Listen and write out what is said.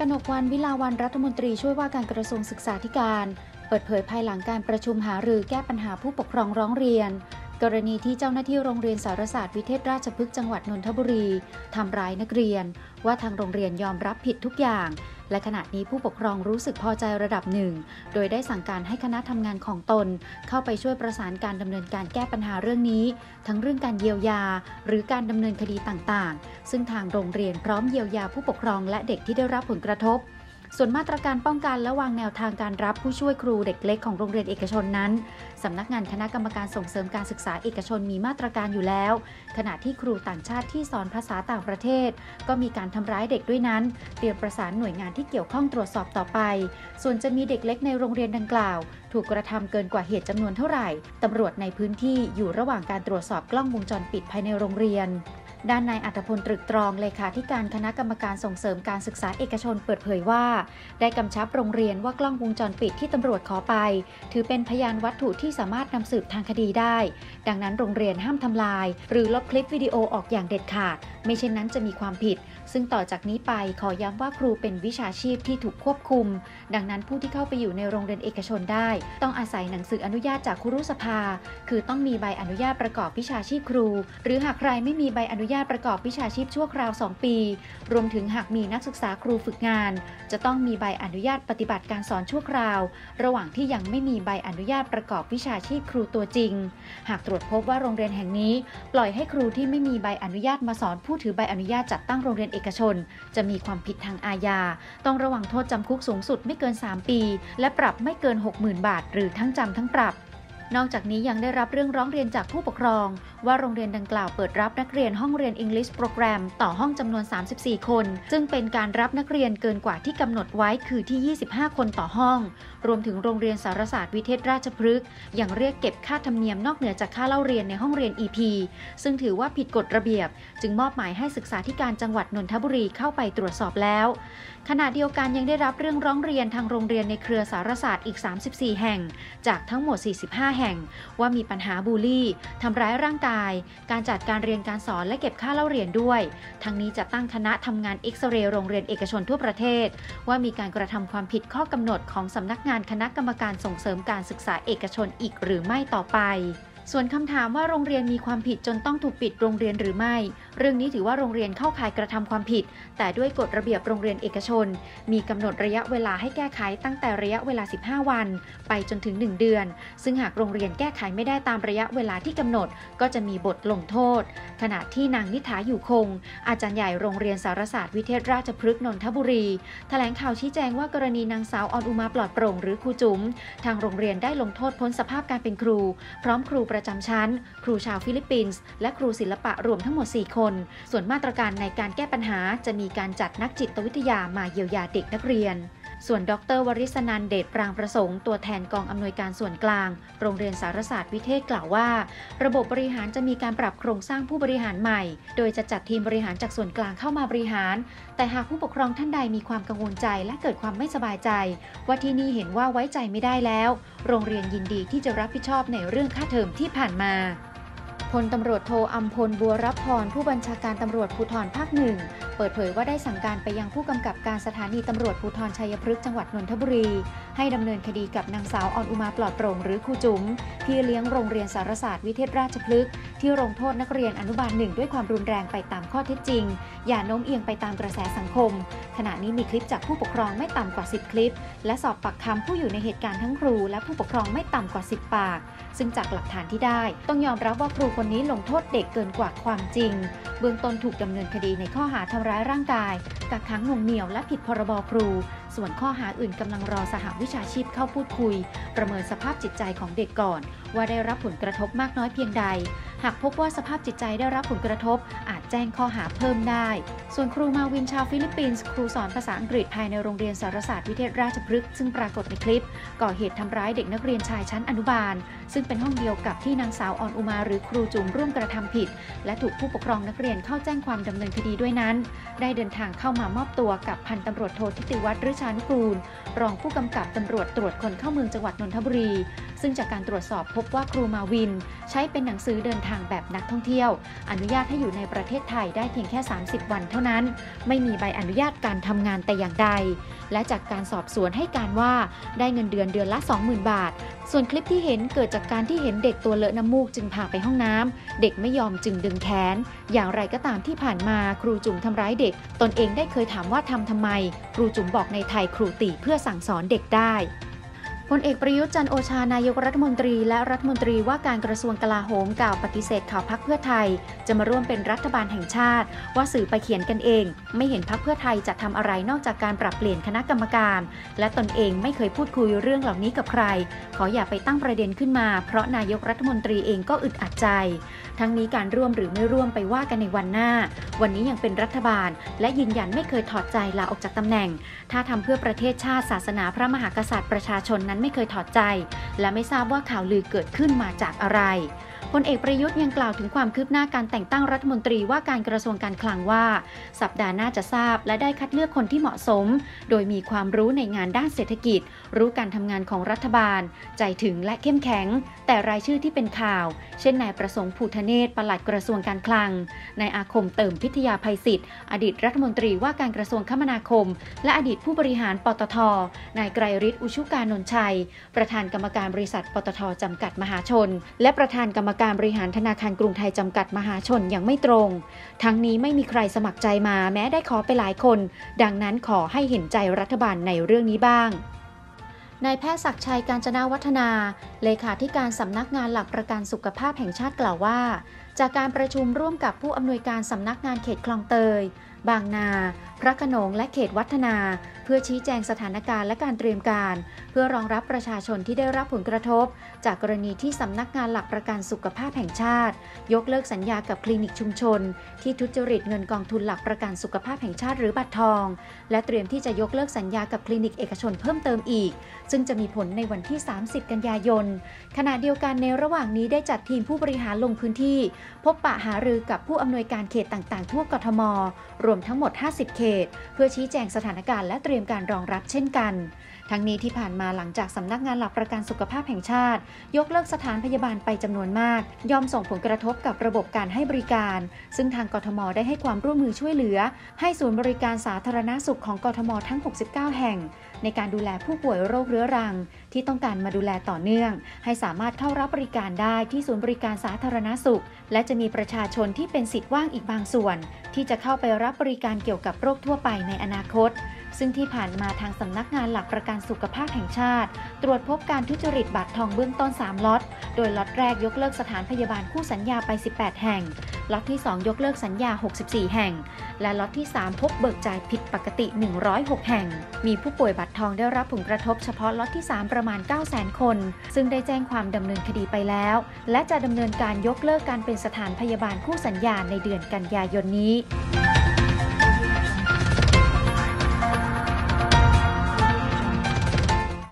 กนกวันวิลาวันรัฐมนตรีช่วยว่าการกระทรวงศึกษาธิการ เปิดเผยภายหลังการประชุมหารือแก้ปัญหาผู้ปกครองร้องเรียน กรณีที่เจ้าหน้าที่โรงเรียนสารศาสตร์วิเทศราชพฤกษ์จังหวัดนนทบุรีทำร้ายนักเรียน ว่าทางโรงเรียนยอมรับผิดทุกอย่าง และขณะนี้ผู้ปกครองรู้สึกพอใจระดับหนึ่ง โดยได้สั่งการให้คณะทำงานของตน เข้าไปช่วยประสานการดำเนินการแก้ปัญหาเรื่องนี้ ทั้งเรื่องการเยียวยา หรือการดำเนินคดีต่างๆ ซึ่งทางโรงเรียนพร้อมเยียวยาผู้ปกครองและเด็กที่ได้รับผลกระทบ ส่วนมาตรการป้องกันและวางแนวทางการรับผู้ช่วยครูเด็กเล็กของโรงเรียนเอกชนนั้น สำนักงานคณะกรรมการส่งเสริมการศึกษาเอกชนมีมาตรการอยู่แล้ว ขณะที่ครูต่างชาติที่สอนภาษาต่างประเทศ ก็มีการทำร้ายเด็กด้วยนั้น เตรียมประสานหน่วยงานที่เกี่ยวข้องตรวจสอบต่อไป ส่วนจะมีเด็กเล็กในโรงเรียนดังกล่าว ถูกกระทำเกินกว่าเหตุจำนวนเท่าไหร่ตำรวจในพื้นที่อยู่ระหว่างการตรวจสอบกล้องวงจรปิดภายในโรงเรียน ด้านนายอัตพลตรึกตรองเลขาธิการคณะกรรมการส่งเสริมการศึกษาเอกชนเปิดเผยว่า ได้กำชับโรงเรียนว่ากล้องวงจรปิดที่ตำรวจขอไป ถือเป็นพยานวัตถุที่สามารถนำสืบทางคดีได้ ดังนั้นโรงเรียนห้ามทำลาย หรือลบคลิปวิดีโอออกอย่างเด็ดขาด ไม่เช่นนั้นจะมีความผิด ซึ่งต่อจากนี้ไปขอย้ำว่าครูเป็นวิชาชีพที่ถูกควบคุม ดังนั้นผู้ที่เข้าไปอยู่ในโรงเรียนเอกชนได้ ต้องอาศัยหนังสืออนุญาตจากครุสภา คือต้องมีใบอนุญาตประกอบวิชาชีพครู หรือหากใครไม่มีใบอนุญาตประกอบวิชาชีพชั่วคราว 2 ปี รวมถึงหากมีนักศึกษาครูฝึกงาน จะต้องมีใบอนุญาตปฏิบัติการสอนชั่วคราว ระหว่างที่ยังไม่มีใบอนุญาตประกอบวิชาชีพครูตัวจริง หากตรวจพบว่าโรงเรียนแห่งนี้ ปล่อยให้ครูที่ไม่มีใบอนุญาตมาสอนผู้ถือใบอนุญาตจัดตั้งโรงเรียนเอกชน จะมีความผิดทางอาญา ต้องระวังโทษจำคุกสูงสุดไม่เกิน 3 ปี และปรับไม่เกิน 60,000 บาท หรือทั้งจำทั้งปรับ นอกจากนี้ยังได้รับเรื่องร้องเรียนจากผู้ปกครอง ว่าโรงเรียนดังกล่าวเปิดรับนักเรียนห้องเรียน English Program ต่อห้องจำนวน 34 คน ซึ่งเป็นการรับนักเรียนเกินกว่าที่กำหนดไว้คือที่ 25 คนต่อห้อง รวมถึงโรงเรียนสารศาสตร์วิเทศราชพฤกษ์ยังเรียกเก็บค่าธรรมเนียมนอกเหนือจากค่าเล่าเรียนในห้องเรียน EP ซึ่งถือว่าผิดกฎระเบียบ จึงมอบหมายให้ศึกษาธิการจังหวัดนนทบุรีเข้าไปตรวจสอบแล้ว ขณะเดียวกันยังได้รับเรื่องร้องเรียนทางโรงเรียนในเครือสารศาสตร์อีก 34 แห่ง จากทั้งหมด 45 แห่ง ว่ามีปัญหาบูลลี่ ทำร้ายร่างกาย การจัดการเรียนการสอนและเก็บค่าเล่าเรียนด้วย ทั้งนี้จะตั้งคณะทำงานเอ็กซเรย์โรงเรียนเอกชนทั่วประเทศ ว่ามีการกระทำความผิดข้อกำหนดของสำนักงานคณะกรรมการส่งเสริมการศึกษาเอกชนอีกหรือไม่ต่อไป ส่วนคำถามว่าโรงเรียนมีความผิดจนต้องถูกปิดโรงเรียนหรือไม่ เรื่องนี้ถือว่าโรงเรียนเข้าข่ายกระทำความผิด แต่ด้วยกฎระเบียบโรงเรียนเอกชน มีกำหนดระยะเวลาให้แก้ไขตั้งแต่ระยะเวลา 15 วัน ไปจนถึง 1 เดือน ซึ่งหากโรงเรียนแก้ไขไม่ได้ตามระยะเวลาที่กำหนด ก็จะมีบทลงโทษ ขณะที่นางนิถาอยู่คง อาจารย์ใหญ่โรงเรียนสารศาสตร์วิเทศราชพฤกษ์นนทบุรีแถลงข่าวชี้แจงว่ากรณีนางสาวออนอุมาปลอดโปร่งหรือครูจุ๋มทางโรงเรียนได้ลงโทษพ้นสภาพการเป็นครู พร้อมครูประจำชั้น ครูชาวฟิลิปปินส์ และครูศิลปะรวมทั้งหมด 4 คน ส่วนมาตรการในการแก้ปัญหาจะมีการจัดนักจิตวิทยามาเยียวยาเด็กนักเรียน ส่วนดรวริศนันเดชปรางประสงค์ตัวแทนกองอำนวยการส่วนกลาง โรงเรียนสารสาสน์วิเทศกล่าวว่า ระบบบริหารจะมีการปรับโครงสร้างผู้บริหารใหม่ โดยจะจัดทีมบริหารจากส่วนกลางเข้ามาบริหาร แต่หากผู้ปกครองท่านใดมีความกังวลใจและเกิดความไม่สบายใจ ว่าที่นี่เห็นว่าไว้ใจไม่ได้แล้ว โรงเรียนยินดีที่จะรับผิดชอบในเรื่องค่าเทอมที่ผ่านมา พลตำรวจโทอัมพลบัวรับพรผู้บัญชาการตำรวจภูธรภาคหนึ่งเปิดเผยว่าได้สั่งการไปยังผู้กำกับการสถานีตำรวจภูธรชัยพฤกษ์จังหวัดนนทบุรี ให้ดำเนินคดีกับนางสาวออนอุมาปลอดโปร่งหรือครูจุ๋มพี่เลี้ยงโรงเรียนสารศาสตร์วิเทศราชพฤกษ์ที่ลงโทษนักเรียนอนุบาลหนึ่งด้วยความรุนแรงไปตามข้อเท็จจริง อย่าโน้มเอียงไปตามกระแสสังคม ขณะนี้มีคลิปจากผู้ปกครองไม่ต่ำกว่า 10 คลิป และสอบปากคำผู้อยู่ในเหตุการณ์ทั้งครู และผู้ปกครองไม่ต่ำกว่า 10 ปาก ซึ่งจากหลักฐานที่ได้ต้องยอมรับว่าครูคนนี้ลงโทษเด็กเกินกว่าความจริง เบื้องต้นถูกดำเนินคดีในข้อหาทำร้ายร่างกายกักขังหน่วงเหนี่ยวและผิดพรบครู ส่วนข้อหาอื่นกำลังรอสหวิชาชีพเข้าพูดคุย ประเมินสภาพจิตใจของเด็กก่อน ว่าได้รับผลกระทบมากน้อยเพียงใด หากพบว่าสภาพจิตใจได้รับผลกระทบ อาจแจ้งข้อหาเพิ่มได้ ส่วนครูมาวินชาวฟิลิปปินส์ครูสอนภาษาอังกฤษภายในโรงเรียนสารสาสน์วิเทศราชพฤกษ์ซึ่งปรากฏในคลิป ก่อเหตุทำร้ายเด็กนักเรียนชายชั้นอนุบาล ซึ่งเป็นห้องเดียวกับที่นางสาวอรอุมา หรือครูจุ๋มร่วมกระทำผิด และถูกผู้ปกครองนักเรียนเข้าแจ้งความดำเนินคดีด้วยนั้น ได้เดินทางเข้ามามอบตัวกับพันตำรวจโททิติวัฒน์ฤชานุกูล รองผู้กำกับตำรวจตรวจคนเข้าเมืองจังหวัดนนทบุรี ซึ่งจากการตรวจสอบพบว่าครูมาวิน ใช้เป็นหนังสือเดินทางแบบนักท่องเที่ยว อนุญาตให้อยู่ในประเทศไทยได้เพียงแค่ 30 วันเท่านั้น ไม่มีใบอนุญาตการทำงานแต่อย่างใด และจากการสอบสวนให้การว่าได้เงินเดือนเดือนละ 20,000 บาท ส่วนคลิปที่เห็นเกิดจากการที่เห็นเด็กตัวเลอะน้ำมูกจึงพาไปห้องน้ำ เด็กไม่ยอมจึงดึงแขน อย่างไรก็ตามที่ผ่านมาครูจุ๋มทำร้ายเด็ก ตนเองได้เคยถามว่าทำทำไม ครูจุ๋มบอกในไทยครูตีเพื่อสั่งสอนเด็กได้ พลเอกประยุทธ์จันโอชานายกรัฐมนตรีและรัฐมนตรีว่าการกระทรวงกลาโหมกล่าวปฏิเสธข่าวพักเพื่อไทย จะมาร่วมเป็นรัฐบาลแห่งชาติ ว่าสื่อไปเขียนกันเอง ไม่เห็นพักเพื่อไทยจะทำอะไรนอกจากการปรับเปลี่ยนคณะกรรมการ และตนเองไม่เคยพูดคุยเรื่องเหล่านี้กับใคร ขออย่าไปตั้งประเด็นขึ้นมา เพราะนายกรัฐมนตรีเองก็อึดอัดใจ ทั้งนี้การร่วมหรือไม่ร่วมไปว่ากันในวันหน้า วันนี้ยังเป็นรัฐบาล และยืนยันไม่เคยถอดใจลาออกจากตำแหน่ง ถ้าทำเพื่อประเทศชาติศาสนาพระมหากษัตริย์ประชาชนนั้นไม่เคยถอดใจ และไม่ทราบว่าข่าวลือเกิดขึ้นมาจากอะไร พลเอกประยุทธ์ยังกล่าวถึงความคืบหน้าการแต่งตั้งรัฐมนตรีว่าการกระทรวงการคลังว่า สัปดาห์หน้าจะทราบและได้คัดเลือกคนที่เหมาะสม โดยมีความรู้ในงานด้านเศรษฐกิจ รู้การทำงานของรัฐบาล ใจถึงและเข้มแข็ง แต่รายชื่อที่เป็นข่าว เช่นนายประสงค์ภูทเนศปลัดกระทรวงการคลังนายอาคมเติมพิทยาภัยศิษย์อดีตรัฐมนตรีว่าการกระทรวงคมนาคม และอดีตผู้บริหารปตทนายไกรฤทธิ์อุชุการนนชัย ประธานกรรมการบริษัทปตทจำกัดมหาชน และประธานกรรมการบริหารธนาคารกรุงไทยจำกัดมหาชนยังไม่ตรง ทั้งนี้ไม่มีใครสมัครใจมาแม้ได้ขอไปหลายคน ดังนั้นขอให้เห็นใจรัฐบาลในเรื่องนี้บ้างนายแพทย์ศักชัยการจนาวัฒนา เลขาธิการสำนักงานหลักประกันสุขภาพแห่งชาติกล่าวว่า จากการประชุมร่วมกับผู้อำนวยการสำนักงานเขตคลองเตย บางนาพระโขนงและเขตวัฒนา เพื่อชี้แจงสถานการณ์และการเตรียมการ เพื่อรองรับประชาชนที่ได้รับผลกระทบ จากกรณีที่สำนักงานหลักประกันสุขภาพแห่งชาติ ยกเลิกสัญญากับคลินิกชุมชน ที่ทุจริตเงินกองทุนหลักประกันสุขภาพแห่งชาติหรือบัตรทอง และเตรียมที่จะยกเลิกสัญญากับคลินิกเอกชนเพิ่มเติมอีก ซึ่งจะมีผลในวันที่ 30 กันยายน ขณะเดียวกันในระหว่างนี้ได้จัดทีมผู้บริหารลงพื้นที่ พบปะหารือกับผู้อำนวยการเขตต่างๆ ทั่วกทม รวมทั้งหมด 50เขต เพื่อชี้แจงสถานการณ์และเตรียมการรองรับเช่นกัน ทั้งนี้ที่ผ่านมาหลังจากสำนักงานหลักประกันสุขภาพแห่งชาติ ยกเลิกสถานพยาบาลไปจำนวนมาก ย่อมส่งผลกระทบกับระบบการให้บริการ ซึ่งทางกทมได้ให้ความร่วมมือช่วยเหลือ ให้ศูนย์บริการสาธารณสุขของกทมทั้ง 69 แห่ง ในการดูแลผู้ป่วยโรคเรื้อรัง ที่ต้องการมาดูแลต่อเนื่อง ให้สามารถเข้ารับบริการได้ที่ศูนย์บริการสาธารณสุข และจะมีประชาชนที่เป็นสิทธิ์ว่างอีกบางส่วน ที่จะเข้าไปรับบริการเกี่ยวกับโรคทั่วไปในอนาคต ซึ่งที่ผ่านมาทางสำนักงานหลักประกันสุขภาพแห่งชาติ ตรวจพบการทุจริตบัตรทองเบื้องต้น 3ล็อต โดยล็อตแรกยกเลิกสถานพยาบาลคู่สัญญาไป 18 แห่ง ล็อตที่ 2 ยกเลิกสัญญา 64 แห่ง และล็อตที่ 3 พบเบิกจ่ายผิดปกติ 106 แห่ง มีผู้ป่วยบัตรทองได้รับผลกระทบเฉพาะล็อตที่ 3 ประมาณ 900,000 คน ซึ่งได้แจ้งความดำเนินคดีไปแล้ว และจะดำเนินการยกเลิกการเป็นสถานพยาบาลคู่สัญญาในเดือนกันยายนนี้